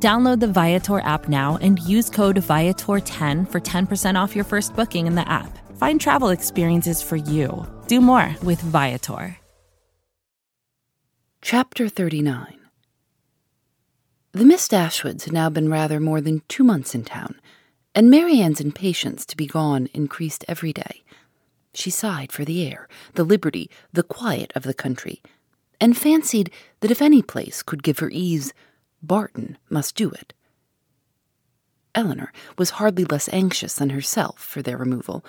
Download the Viator app now and use code Viator10 for 10% off your first booking in the app. Find travel experiences for you. Do more with Viator. Chapter 39 The Miss Dashwoods had now been rather more than two months in town, and Marianne's impatience to be gone increased every day. She sighed for the air, the liberty, the quiet of the country, and fancied that if any place could give her ease, Barton must do it. Elinor was hardly less anxious than herself for their removal,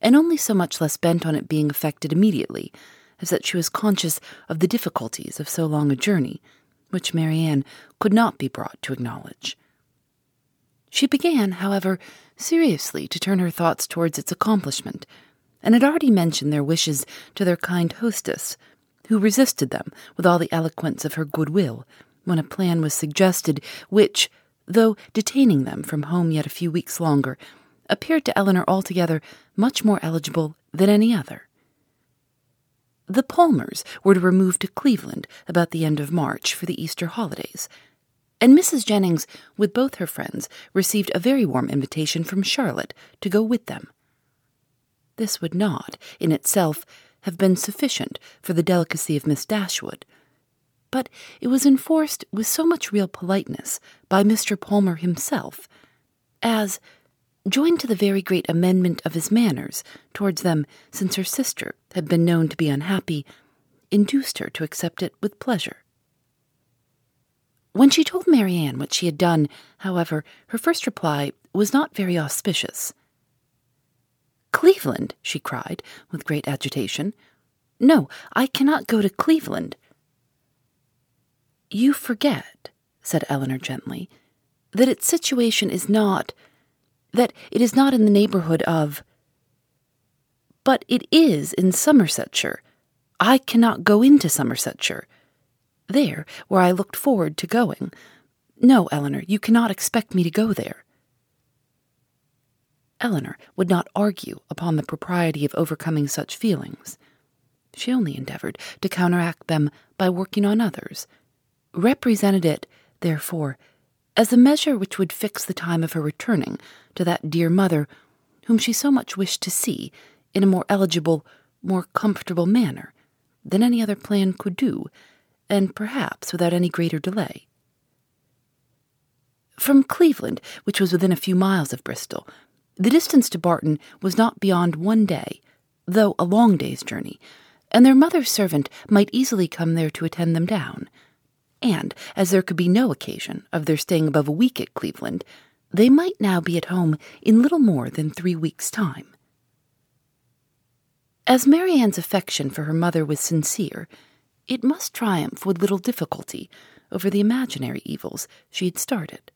and only so much less bent on it being effected immediately as that she was conscious of the difficulties of so long a journey, which Marianne could not be brought to acknowledge. She began, however, seriously to turn her thoughts towards its accomplishment, and had already mentioned their wishes to their kind hostess, who resisted them with all the eloquence of her good will when a plan was suggested which, though detaining them from home yet a few weeks longer, appeared to Elinor altogether much more eligible than any other. The Palmers were to remove to Cleveland about the end of March for the Easter holidays, and Mrs. Jennings, with both her friends, received a very warm invitation from Charlotte to go with them. This would not, in itself, have been sufficient for the delicacy of Miss Dashwood, but it was enforced with so much real politeness by Mr. Palmer himself, as, joined to the very great amendment of his manners towards them since her sister had been known to be unhappy, induced her to accept it with pleasure. When she told Marianne what she had done, however, her first reply was not very auspicious. Cleveland, she cried, with great agitation. No, I cannot go to Cleveland. You forget, said Elinor gently, that its situation is not, that it is not in the neighborhood of. But it is in Somersetshire. I cannot go into Somersetshire. There, where I looked forward to going. No, Elinor, you cannot expect me to go there. Elinor would not argue upon the propriety of overcoming such feelings. She only endeavored to counteract them by working on others, represented it, therefore, as a measure which would fix the time of her returning to that dear mother whom she so much wished to see in a more eligible, more comfortable manner than any other plan could do, and perhaps without any greater delay. From Cleveland, which was within a few miles of Bristol, the distance to Barton was not beyond one day, though a long day's journey, and their mother's servant might easily come there to attend them down and as there could be no occasion of their staying above a week at Cleveland, they might now be at home in little more than three weeks' time. As Marianne's affection for her mother was sincere, it must triumph with little difficulty over the imaginary evils she had started.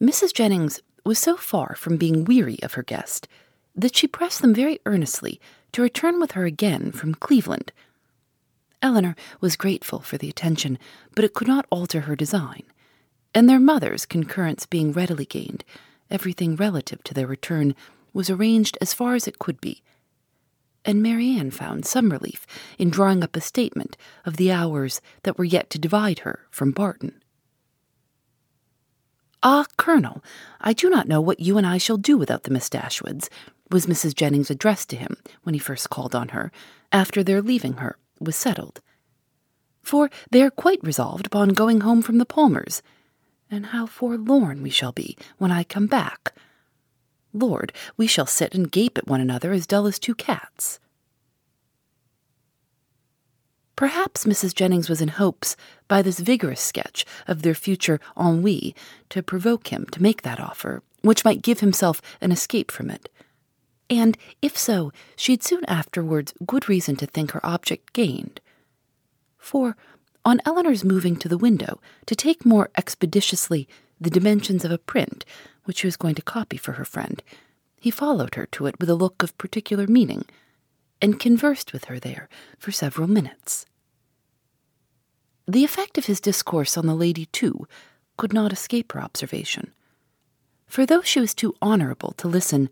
Mrs. Jennings was so far from being weary of her guest that she pressed them very earnestly to return with her again from Cleveland Elinor was grateful for the attention, but it could not alter her design. And their mother's concurrence being readily gained, everything relative to their return was arranged as far as it could be. And Marianne found some relief in drawing up a statement of the hours that were yet to divide her from Barton. Ah, Colonel, I do not know what you and I shall do without the Miss Dashwoods, was Mrs. Jennings' address to him when he first called on her, after their leaving her was settled. For they are quite resolved upon going home from the Palmers, and how forlorn we shall be when I come back. Lord, we shall sit and gape at one another as dull as two cats. Perhaps Mrs. Jennings was in hopes, by this vigorous sketch of their future ennui, to provoke him to make that offer, which might give himself an escape from it and, if so, she had soon afterwards good reason to think her object gained. For, on Elinor's moving to the window to take more expeditiously the dimensions of a print which she was going to copy for her friend, he followed her to it with a look of particular meaning, and conversed with her there for several minutes. The effect of his discourse on the lady, too, could not escape her observation. For though she was too honorable to listen,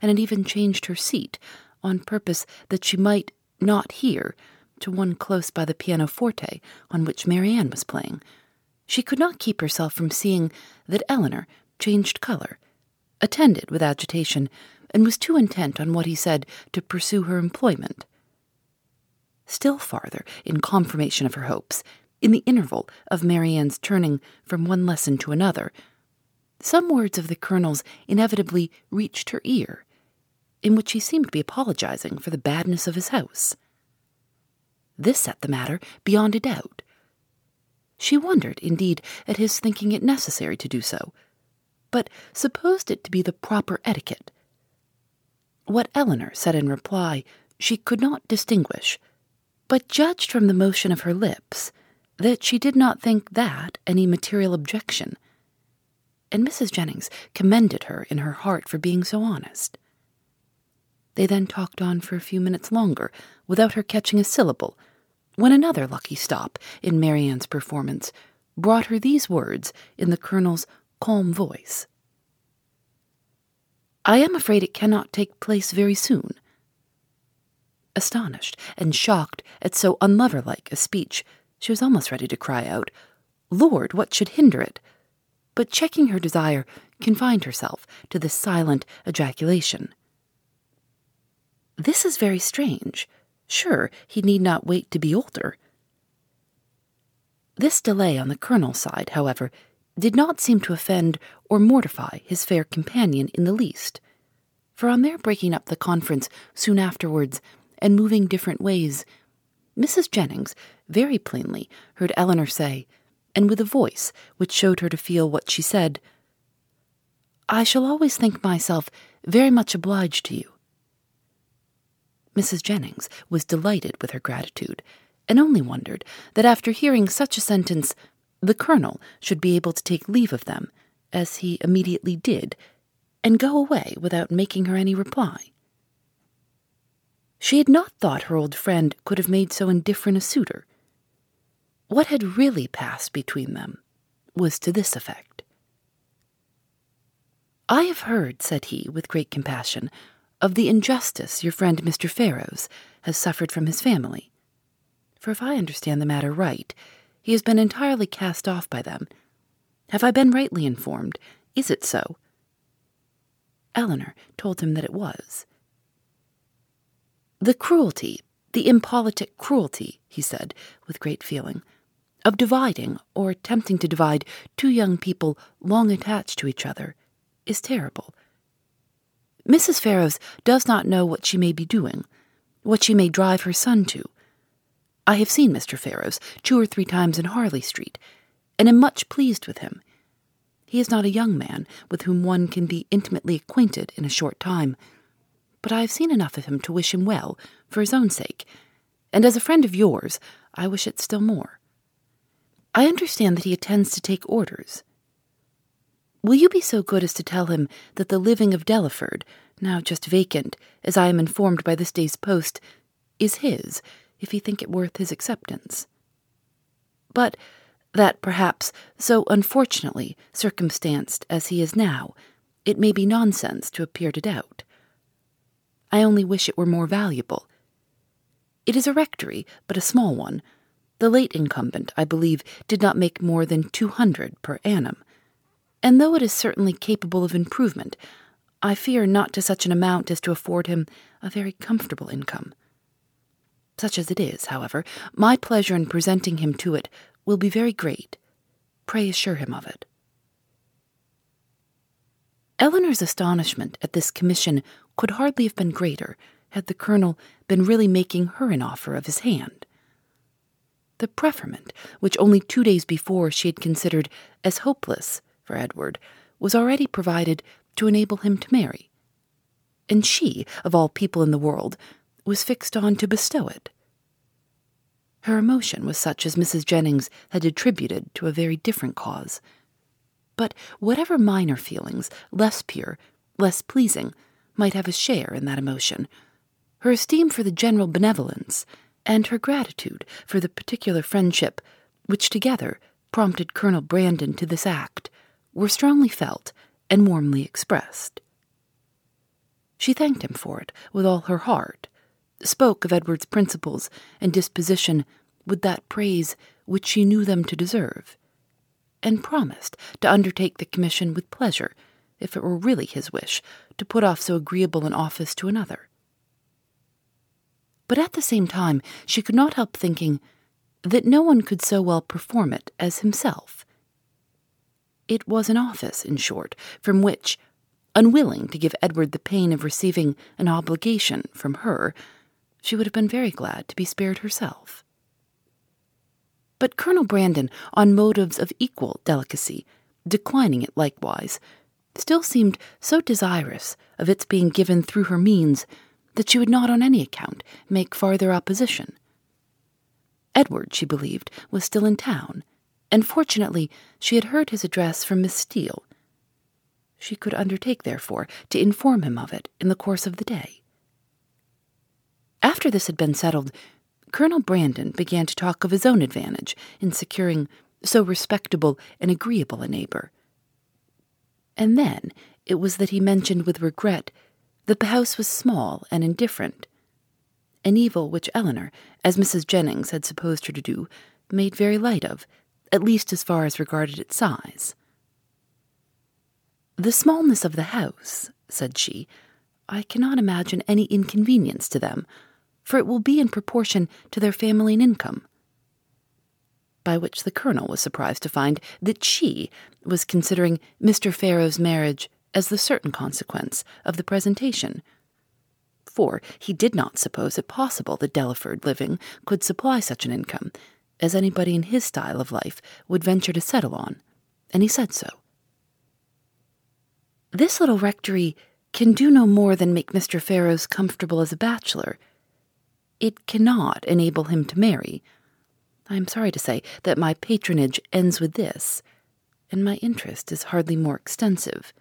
and had even changed her seat on purpose that she might not hear to one close by the pianoforte on which Marianne was playing, she could not keep herself from seeing that Elinor changed color, attended with agitation, and was too intent on what he said to pursue her employment. Still farther, in confirmation of her hopes, in the interval of Marianne's turning from one lesson to another, some words of the Colonel's inevitably reached her ear, in which he seemed to be apologizing for the badness of his house. This set the matter beyond a doubt. She wondered, indeed, at his thinking it necessary to do so, but supposed it to be the proper etiquette. What Elinor said in reply she could not distinguish, but judged from the motion of her lips that she did not think that any material objection, and Mrs. Jennings commended her in her heart for being so honest. They then talked on for a few minutes longer without her catching a syllable, when another lucky stop in Marianne's performance brought her these words in the Colonel's calm voice. I am afraid it cannot take place very soon. Astonished and shocked at so unloverlike a speech, she was almost ready to cry out, Lord, what should hinder it? But checking her desire, confined herself to this silent ejaculation. This is very strange. Sure, he need not wait to be older. This delay on the colonel's side, however, did not seem to offend or mortify his fair companion in the least, for on their breaking up the conference soon afterwards and moving different ways, Mrs. Jennings very plainly heard Elinor say, and with a voice which showed her to feel what she said, I shall always think myself very much obliged to you. Mrs. Jennings was delighted with her gratitude, and only wondered that after hearing such a sentence, the Colonel should be able to take leave of them, as he immediately did, and go away without making her any reply. She had not thought her old friend could have made so indifferent a suitor. What had really passed between them was to this effect. I have heard, said he, with great compassion, of the injustice your friend Mr. Ferrars has suffered from his family. For if I understand the matter right, he has been entirely cast off by them. Have I been rightly informed? Is it so? Eleanor told him that it was. The cruelty, the impolitic cruelty, he said, with great feeling, of dividing or attempting to divide two young people long attached to each other, is terrible. Mrs. Ferrars does not know what she may be doing, what she may drive her son to. I have seen Mr. Ferrars two or three times in Harley Street, and am much pleased with him. He is not a young man with whom one can be intimately acquainted in a short time but I have seen enough of him to wish him well, for his own sake, and as a friend of yours, I wish it still more. I understand that he attends to take orders. Will you be so good as to tell him that the living of Delaford, now just vacant, as I am informed by this day's post, is his, if he think it worth his acceptance? But that perhaps, so unfortunately circumstanced as he is now, it may be nonsense to appear to doubt. I only wish it were more valuable. It is a rectory, but a small one. The late incumbent, I believe, did not make more than two hundred per annum. And though it is certainly capable of improvement, I fear not to such an amount as to afford him a very comfortable income. Such as it is, however, my pleasure in presenting him to it will be very great. Pray assure him of it. Elinor's astonishment at this commission could hardly have been greater had the colonel been really making her an offer of his hand. The preferment, which only two days before she had considered as hopeless for Edward, was already provided to enable him to marry. And she, of all people in the world, was fixed on to bestow it. Her emotion was such as Mrs. Jennings had attributed to a very different cause. But whatever minor feelings, less pure, less pleasing, might have a share in that emotion, her esteem for the general benevolence, and her gratitude for the particular friendship which together prompted Colonel Brandon to this act, were strongly felt and warmly expressed. She thanked him for it with all her heart, spoke of Edward's principles and disposition with that praise which she knew them to deserve, and promised to undertake the commission with pleasure if it were really his wish to put off so agreeable an office to another. But at the same time, she could not help thinking that no one could so well perform it as himself. It was an office, in short, from which, unwilling to give Edward the pain of receiving an obligation from her, she would have been very glad to be spared herself. But Colonel Brandon, on motives of equal delicacy, declining it likewise, still seemed so desirous of its being given through her means that she would not on any account make farther opposition. Edward, she believed, was still in town, and fortunately she had heard his address from Miss Steele. She could undertake, therefore, to inform him of it in the course of the day. After this had been settled, Colonel Brandon began to talk of his own advantage in securing so respectable and agreeable a neighbor. And then it was that he mentioned with regret that the house was small and indifferent, an evil which Elinor, as Mrs. Jennings had supposed her to do, made very light of, at least as far as regarded its size. The smallness of the house, said she, I cannot imagine any inconvenience to them for it will be in proportion to their family and income. By which the colonel was surprised to find that she was considering Mr. Ferrars' marriage as the certain consequence of the presentation. For he did not suppose it possible that Delaford living could supply such an income as anybody in his style of life would venture to settle on, and he said so. This little rectory can do no more than make Mr. Ferrars comfortable as a bachelor, it cannot enable him to marry. I am sorry to say that my patronage ends with this, and my interest is hardly more extensive.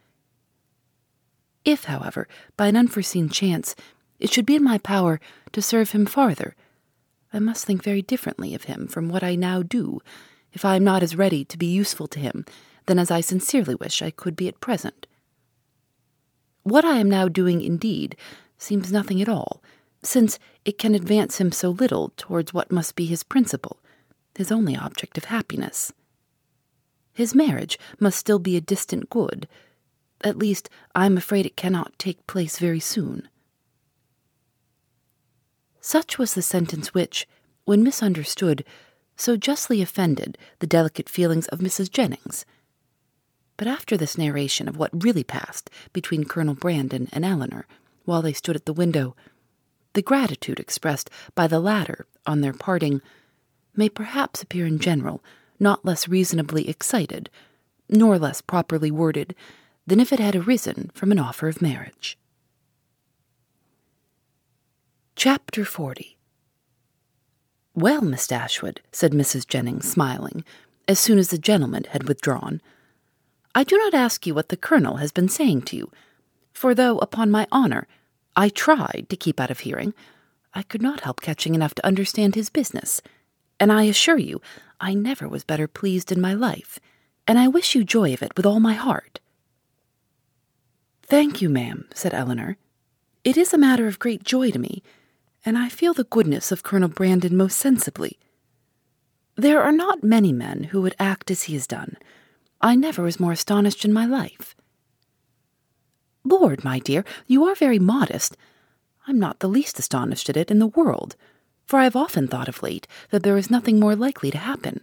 If, however, by an unforeseen chance, it should be in my power to serve him farther, I must think very differently of him from what I now do, if I am not as ready to be useful to him than as I sincerely wish I could be at present. What I am now doing, indeed, seems nothing at all, since it can advance him so little towards what must be his principal, his only object of happiness. His marriage must still be a distant good. At least, I am afraid it cannot take place very soon. Such was the sentence which, when misunderstood, so justly offended the delicate feelings of Mrs. Jennings. But after this narration of what really passed between Colonel Brandon and Elinor, while they stood at the window, the gratitude expressed by the latter on their parting may perhaps appear in general not less reasonably excited, nor less properly worded, than if it had arisen from an offer of marriage. Chapter 40 Well, Miss Dashwood, said Mrs. Jennings, smiling, as soon as the gentleman had withdrawn, I do not ask you what the colonel has been saying to you, for though, upon my honour, I tried to keep out of hearing. I could not help catching enough to understand his business, and I assure you I never was better pleased in my life, and I wish you joy of it with all my heart. Thank you, ma'am, said Elinor. It is a matter of great joy to me, and I feel the goodness of Colonel Brandon most sensibly. There are not many men who would act as he has done. I never was more astonished in my life. Lord, my dear, you are very modest. I'm not the least astonished at it in the world, for I have often thought of late that there is nothing more likely to happen.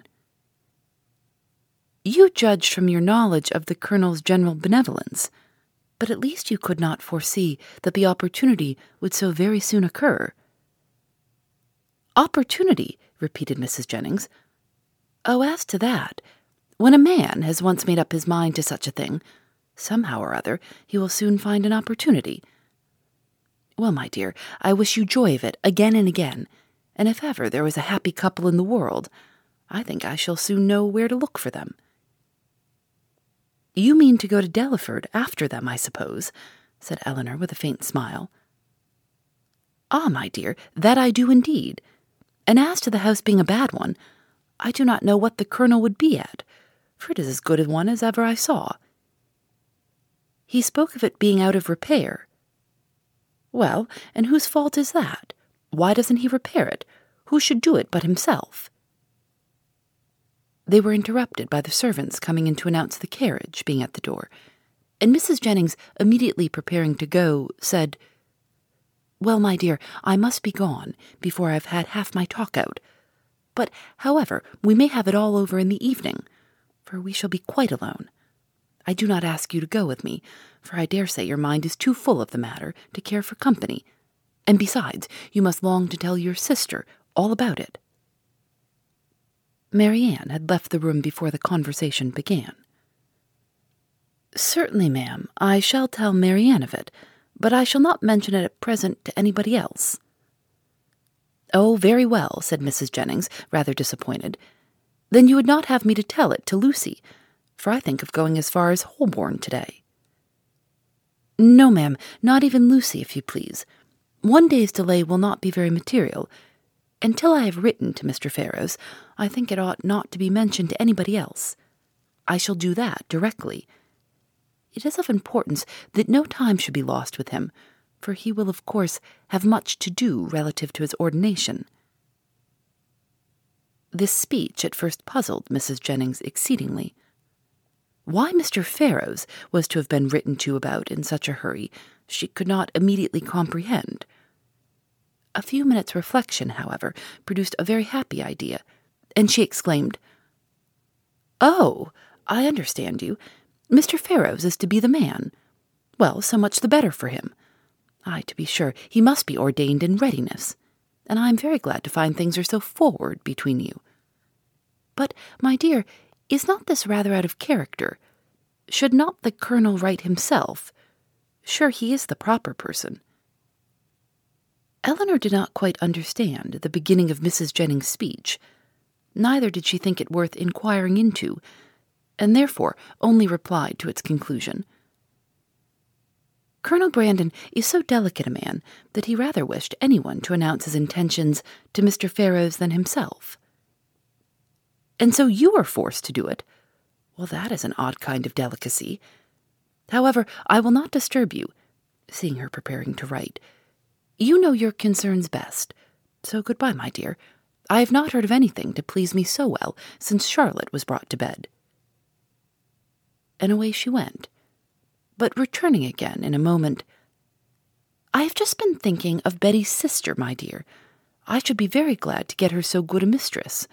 You judged from your knowledge of the Colonel's general benevolence, but at least you could not foresee that the opportunity would so very soon occur. Opportunity, repeated Mrs. Jennings. Oh, as to that, when a man has once made up his mind to such a thing, Somehow or other, he will soon find an opportunity. Well, my dear, I wish you joy of it again and again, and if ever there was a happy couple in the world, I think I shall soon know where to look for them. You mean to go to Delaford after them, I suppose, said Elinor with a faint smile. Ah, my dear, that I do indeed. And as to the house being a bad one, I do not know what the colonel would be at, for it is as good a one as ever I saw. He spoke of it being out of repair. Well, and whose fault is that? Why doesn't he repair it? Who should do it but himself? They were interrupted by the servants coming in to announce the carriage being at the door, and Mrs. Jennings, immediately preparing to go, said, Well, my dear, I must be gone before I've had half my talk out. But, however, we may have it all over in the evening, for we shall be quite alone. I do not ask you to go with me, for I dare say your mind is too full of the matter to care for company, and besides, you must long to tell your sister all about it. Marianne had left the room before the conversation began. Certainly, ma'am, I shall tell Marianne of it, but I shall not mention it at present to anybody else. Oh, very well, said Mrs. Jennings, rather disappointed. Then you would not have me to tell it to Lucy, for I think of going as far as Holborn today. No, ma'am, not even Lucy, if you please. One day's delay will not be very material. Until I have written to Mr. Ferrars, I think it ought not to be mentioned to anybody else. I shall do that directly. It is of importance that no time should be lost with him, for he will, of course, have much to do relative to his ordination. This speech at first puzzled Mrs. Jennings exceedingly. Why Mr. Ferrars was to have been written to about in such a hurry, she could not immediately comprehend. A few minutes' reflection, however, produced a very happy idea, and she exclaimed, Oh, I understand you. Mr. Ferrars is to be the man. Well, so much the better for him. Ay, to be sure, he must be ordained in readiness, and I am very glad to find things are so forward between you. But, my dear, is not this rather out of character? Should not the colonel write himself? Sure, he is the proper person. Elinor did not quite understand the beginning of Mrs. Jennings' speech. Neither did she think it worth inquiring into, and therefore only replied to its conclusion. Colonel Brandon is so delicate a man that he rather wished anyone to announce his intentions to Mr. Ferrars than himself. And so you are forced to do it. Well, that is an odd kind of delicacy. However, I will not disturb you, seeing her preparing to write. You know your concerns best. So goodbye, my dear. I have not heard of anything to please me so well since Charlotte was brought to bed. And away she went, but returning again in a moment. I have just been thinking of Betty's sister, my dear. I should be very glad to get her so good a mistress.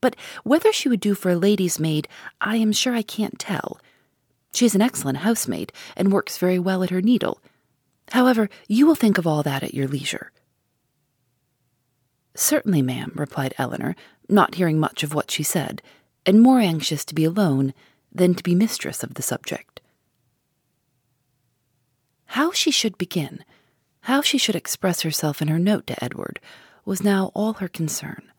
But whether she would do for a lady's maid, I am sure I can't tell. She is an excellent housemaid and works very well at her needle. However, you will think of all that at your leisure. Certainly, ma'am, replied Elinor, not hearing much of what she said, and more anxious to be alone than to be mistress of the subject. How she should begin, how she should express herself in her note to Edward, was now all her concern.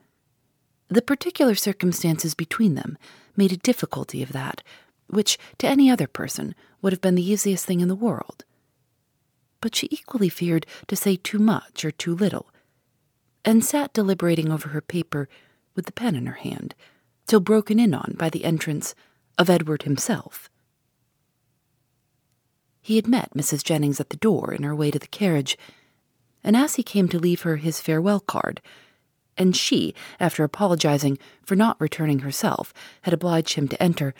The particular circumstances between them made a difficulty of that which, to any other person, would have been the easiest thing in the world. But she equally feared to say too much or too little, and sat deliberating over her paper with the pen in her hand, till broken in on by the entrance of Edward himself. He had met Mrs. Jennings at the door in her way to the carriage, and as he came to leave her his farewell card, and she, after apologizing for not returning herself, had obliged him to enter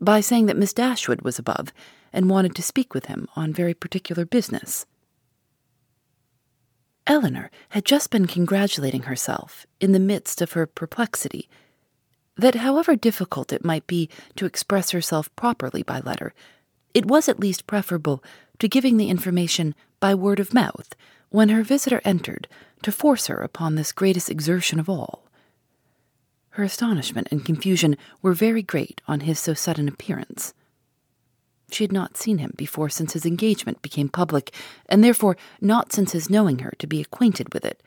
by saying that Miss Dashwood was above and wanted to speak with him on very particular business. Elinor had just been congratulating herself, in the midst of her perplexity, that however difficult it might be to express herself properly by letter, it was at least preferable to giving the information by word of mouth when her visitor entered to force her upon this greatest exertion of all. Her astonishment and confusion were very great on his so sudden appearance. She had not seen him before since his engagement became public, and therefore not since his knowing her to be acquainted with it,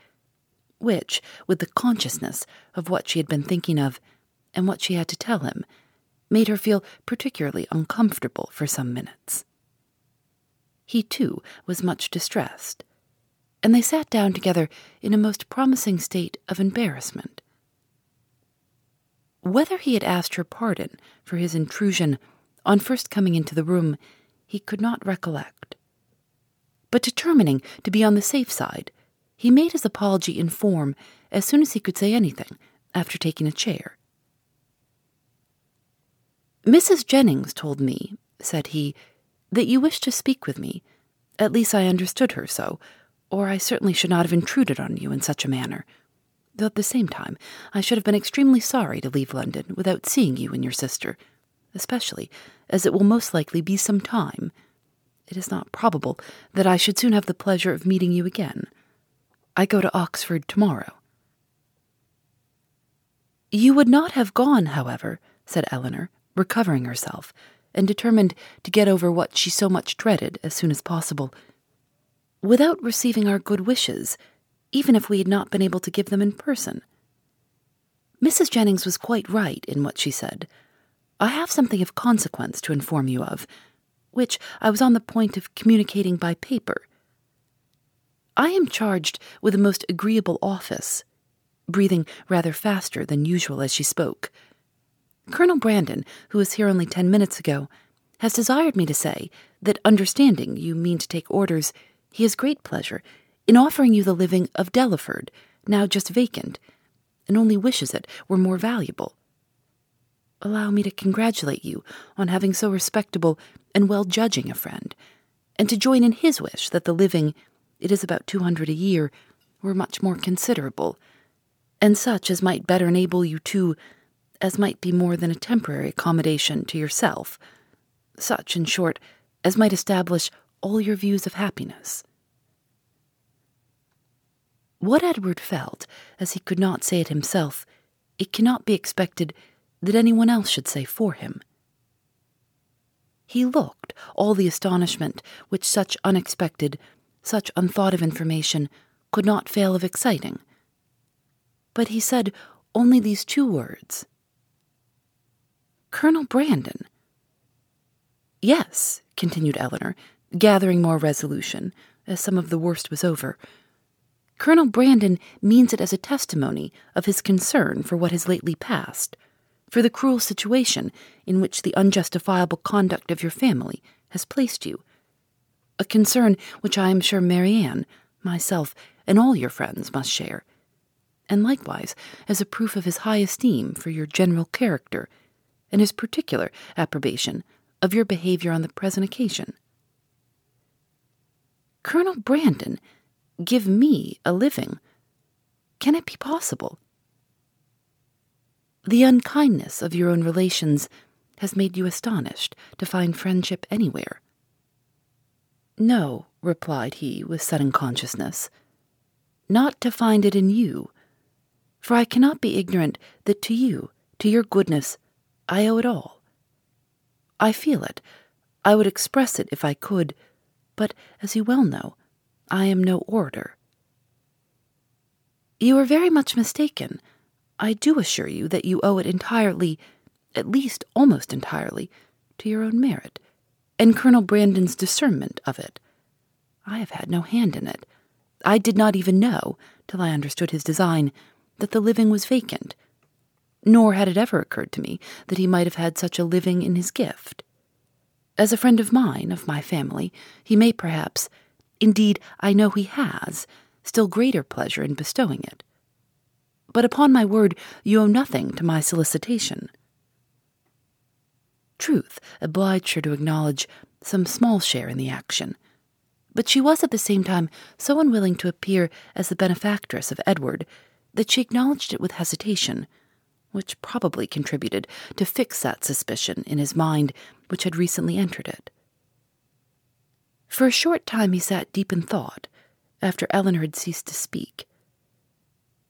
which, with the consciousness of what she had been thinking of and what she had to tell him, made her feel particularly uncomfortable for some minutes. He, too, was much distressed, and they sat down together in a most promising state of embarrassment. Whether he had asked her pardon for his intrusion on first coming into the room, he could not recollect. But determining to be on the safe side, he made his apology in form as soon as he could say anything after taking a chair. Mrs. Jennings told me, said he, that you wished to speak with me. At least I understood her so, or I certainly should not have intruded on you in such a manner. Though at the same time, I should have been extremely sorry to leave London without seeing you and your sister, especially as it will most likely be some time. It is not probable that I should soon have the pleasure of meeting you again. I go to Oxford tomorrow. You would not have gone, however, said Elinor, recovering herself, and determined to get over what she so much dreaded as soon as possible, without receiving our good wishes, even if we had not been able to give them in person. Mrs. Jennings was quite right in what she said. I have something of consequence to inform you of, which I was on the point of communicating by paper. I am charged with a most agreeable office, breathing rather faster than usual as she spoke. Colonel Brandon, who was here only ten minutes ago, has desired me to say that, understanding you mean to take orders, he has great pleasure in offering you the living of Delaford, now just vacant, and only wishes it were more valuable. Allow me to congratulate you on having so respectable and well judging a friend, and to join in his wish that the living, it is about two hundred a year, were much more considerable, and such as might better enable you to as might be more than a temporary accommodation to yourself, such, in short, as might establish all your views of happiness. What Edward felt, as he could not say it himself, it cannot be expected that anyone else should say for him. He looked all the astonishment which such unexpected, such unthought of information could not fail of exciting. But he said only these two words Colonel Brandon. Yes, continued Elinor, gathering more resolution, as some of the worst was over. Colonel Brandon means it as a testimony of his concern for what has lately passed, for the cruel situation in which the unjustifiable conduct of your family has placed you. A concern which I am sure Marianne, myself, and all your friends must share, and likewise as a proof of his high esteem for your general character and his particular approbation of your behavior on the present occasion. Colonel Brandon, give me a living. Can it be possible? The unkindness of your own relations has made you astonished to find friendship anywhere. No, replied he with sudden consciousness, not to find it in you, for I cannot be ignorant that to you, to your goodness, I owe it all. I feel it. I would express it if I could, but as you well know, I am no orator. You are very much mistaken. I do assure you that you owe it entirely, at least almost entirely, to your own merit, and Colonel Brandon's discernment of it. I have had no hand in it. I did not even know, till I understood his design, that the living was vacant, nor had it ever occurred to me that he might have had such a living in his gift. As a friend of mine, of my family, he may perhaps, indeed, I know he has, still greater pleasure in bestowing it. But upon my word, you owe nothing to my solicitation. Truth obliged her to acknowledge some small share in the action, but she was at the same time so unwilling to appear as the benefactress of Edward that she acknowledged it with hesitation which probably contributed to fix that suspicion in his mind which had recently entered it. For a short time he sat deep in thought, after Elinor had ceased to speak.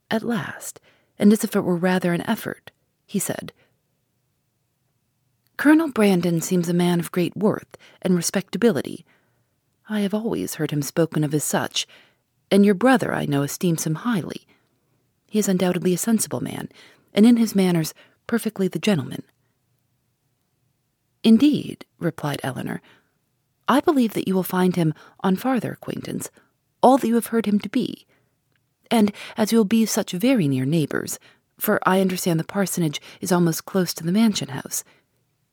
At last, and as if it were rather an effort, he said, Colonel Brandon seems a man of great worth and respectability. I have always heard him spoken of as such, and your brother, I know, esteems him highly. He is undoubtedly a sensible man, and in his manners perfectly the gentleman. Indeed, replied Elinor, I believe that you will find him, on farther acquaintance, all that you have heard him to be. And as you will be such very near neighbors, for I understand the parsonage is almost close to the mansion house,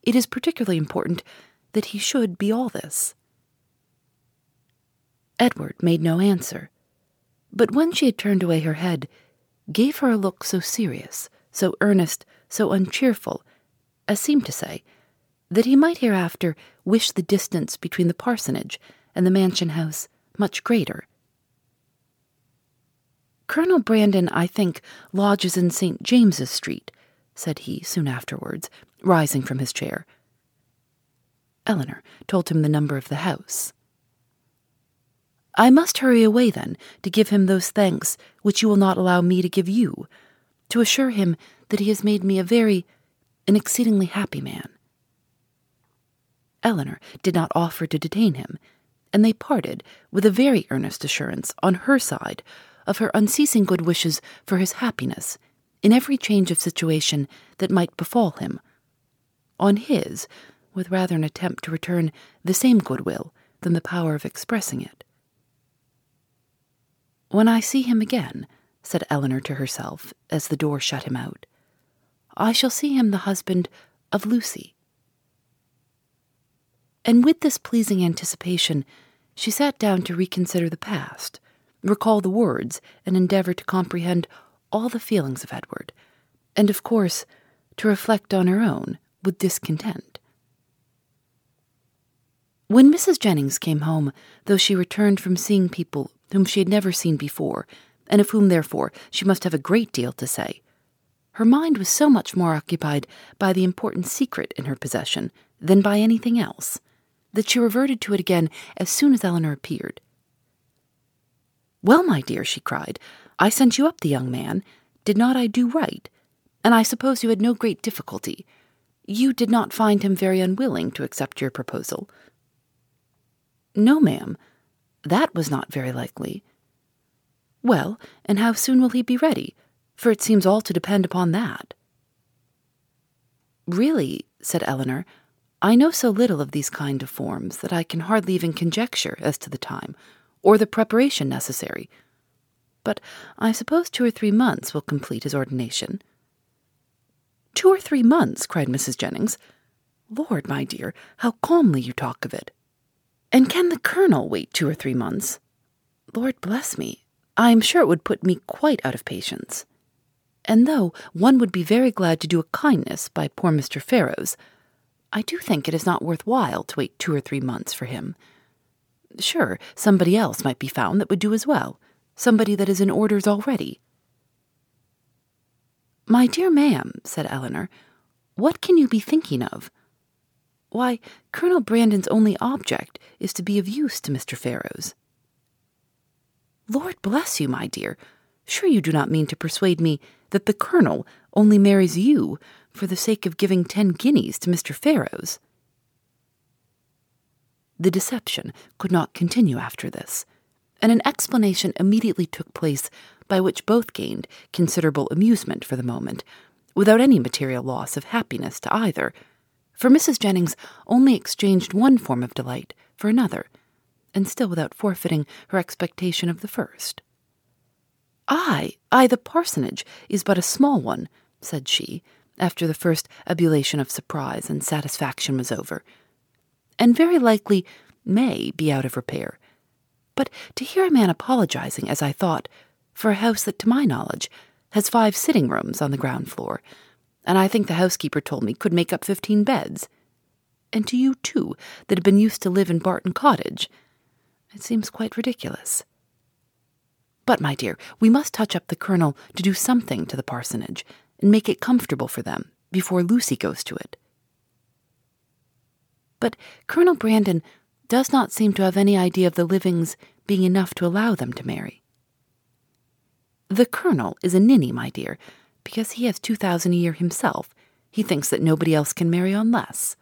it is particularly important that he should be all this. Edward made no answer, but when she had turned away her head, gave her a look so serious, so earnest, so uncheerful, as seemed to say, that he might hereafter wish the distance between the parsonage and the mansion house much greater. Colonel Brandon, I think, lodges in St. James's Street, said he soon afterwards, rising from his chair. Elinor told him the number of the house. I must hurry away, then, to give him those thanks which you will not allow me to give you, to assure him that he has made me a very, an exceedingly happy man. Elinor did not offer to detain him, and they parted with a very earnest assurance on her side of her unceasing good wishes for his happiness in every change of situation that might befall him. On his, with rather an attempt to return the same goodwill than the power of expressing it. When I see him again, said Elinor to herself as the door shut him out, I shall see him the husband of Lucy and with this pleasing anticipation, she sat down to reconsider the past, recall the words, and endeavor to comprehend all the feelings of Edward, and of course, to reflect on her own with discontent. When Mrs. Jennings came home, though she returned from seeing people whom she had never seen before, and of whom, therefore, she must have a great deal to say, her mind was so much more occupied by the important secret in her possession than by anything else that she reverted to it again as soon as Elinor appeared. Well, my dear, she cried, I sent you up the young man. Did not I do right? And I suppose you had no great difficulty. You did not find him very unwilling to accept your proposal. No, ma'am. That was not very likely. Well, and how soon will he be ready? For it seems all to depend upon that. Really, said Elinor, I know so little of these kind of forms that I can hardly even conjecture as to the time, or the preparation necessary. But I suppose two or three months will complete his ordination. Two or three months, cried Mrs. Jennings. Lord, my dear, how calmly you talk of it. And can the colonel wait two or three months? Lord bless me, I am sure it would put me quite out of patience. And though one would be very glad to do a kindness by poor Mr. Ferrars, I do think it is not worth while to wait two or three months for him. Sure, somebody else might be found that would do as well, somebody that is in orders already. My dear ma'am, said Elinor, what can you be thinking of? Why, Colonel Brandon's only object is to be of use to Mr. Ferrars. Lord bless you, my dear. Sure you do not mean to persuade me that the Colonel only marries you for the sake of giving ten guineas to Mr. Ferrars. The deception could not continue after this, and an explanation immediately took place by which both gained considerable amusement for the moment, without any material loss of happiness to either, for Mrs. Jennings only exchanged one form of delight for another, and still without forfeiting her expectation of the first. Ay, ay, the parsonage is but a small one, said she, after the first ebullition of surprise and satisfaction was over, and very likely may be out of repair. But to hear a man apologizing, as I thought, for a house that, to my knowledge, has five sitting rooms on the ground floor, and I think the housekeeper told me could make up fifteen beds, and to you, too, that have been used to live in Barton Cottage, it seems quite ridiculous. But, my dear, we must touch up the colonel to do something to the parsonage, and make it comfortable for them before Lucy goes to it. But Colonel Brandon does not seem to have any idea of the livings being enough to allow them to marry. The Colonel is a ninny, my dear, because he has two thousand a year himself. He thinks that nobody else can marry on less.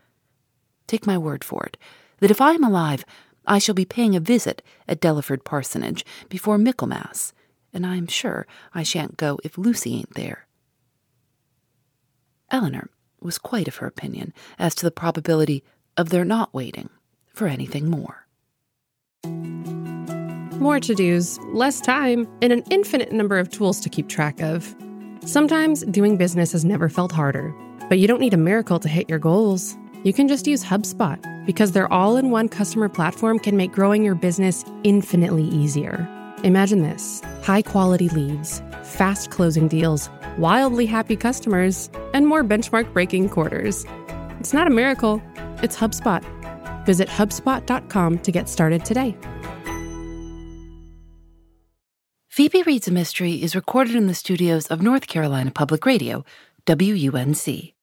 Take my word for it, that if I am alive, I shall be paying a visit at Delaford Parsonage before Michaelmas, and I am sure I shan't go if Lucy ain't there. Elinor was quite of her opinion as to the probability of their not waiting for anything more. More to dos, less time, and an infinite number of tools to keep track of. Sometimes doing business has never felt harder, but you don't need a miracle to hit your goals. You can just use HubSpot because their all in one customer platform can make growing your business infinitely easier. Imagine this high quality leads, fast closing deals, wildly happy customers, and more benchmark breaking quarters. It's not a miracle, it's HubSpot. Visit HubSpot.com to get started today. Phoebe Reads a Mystery is recorded in the studios of North Carolina Public Radio, WUNC.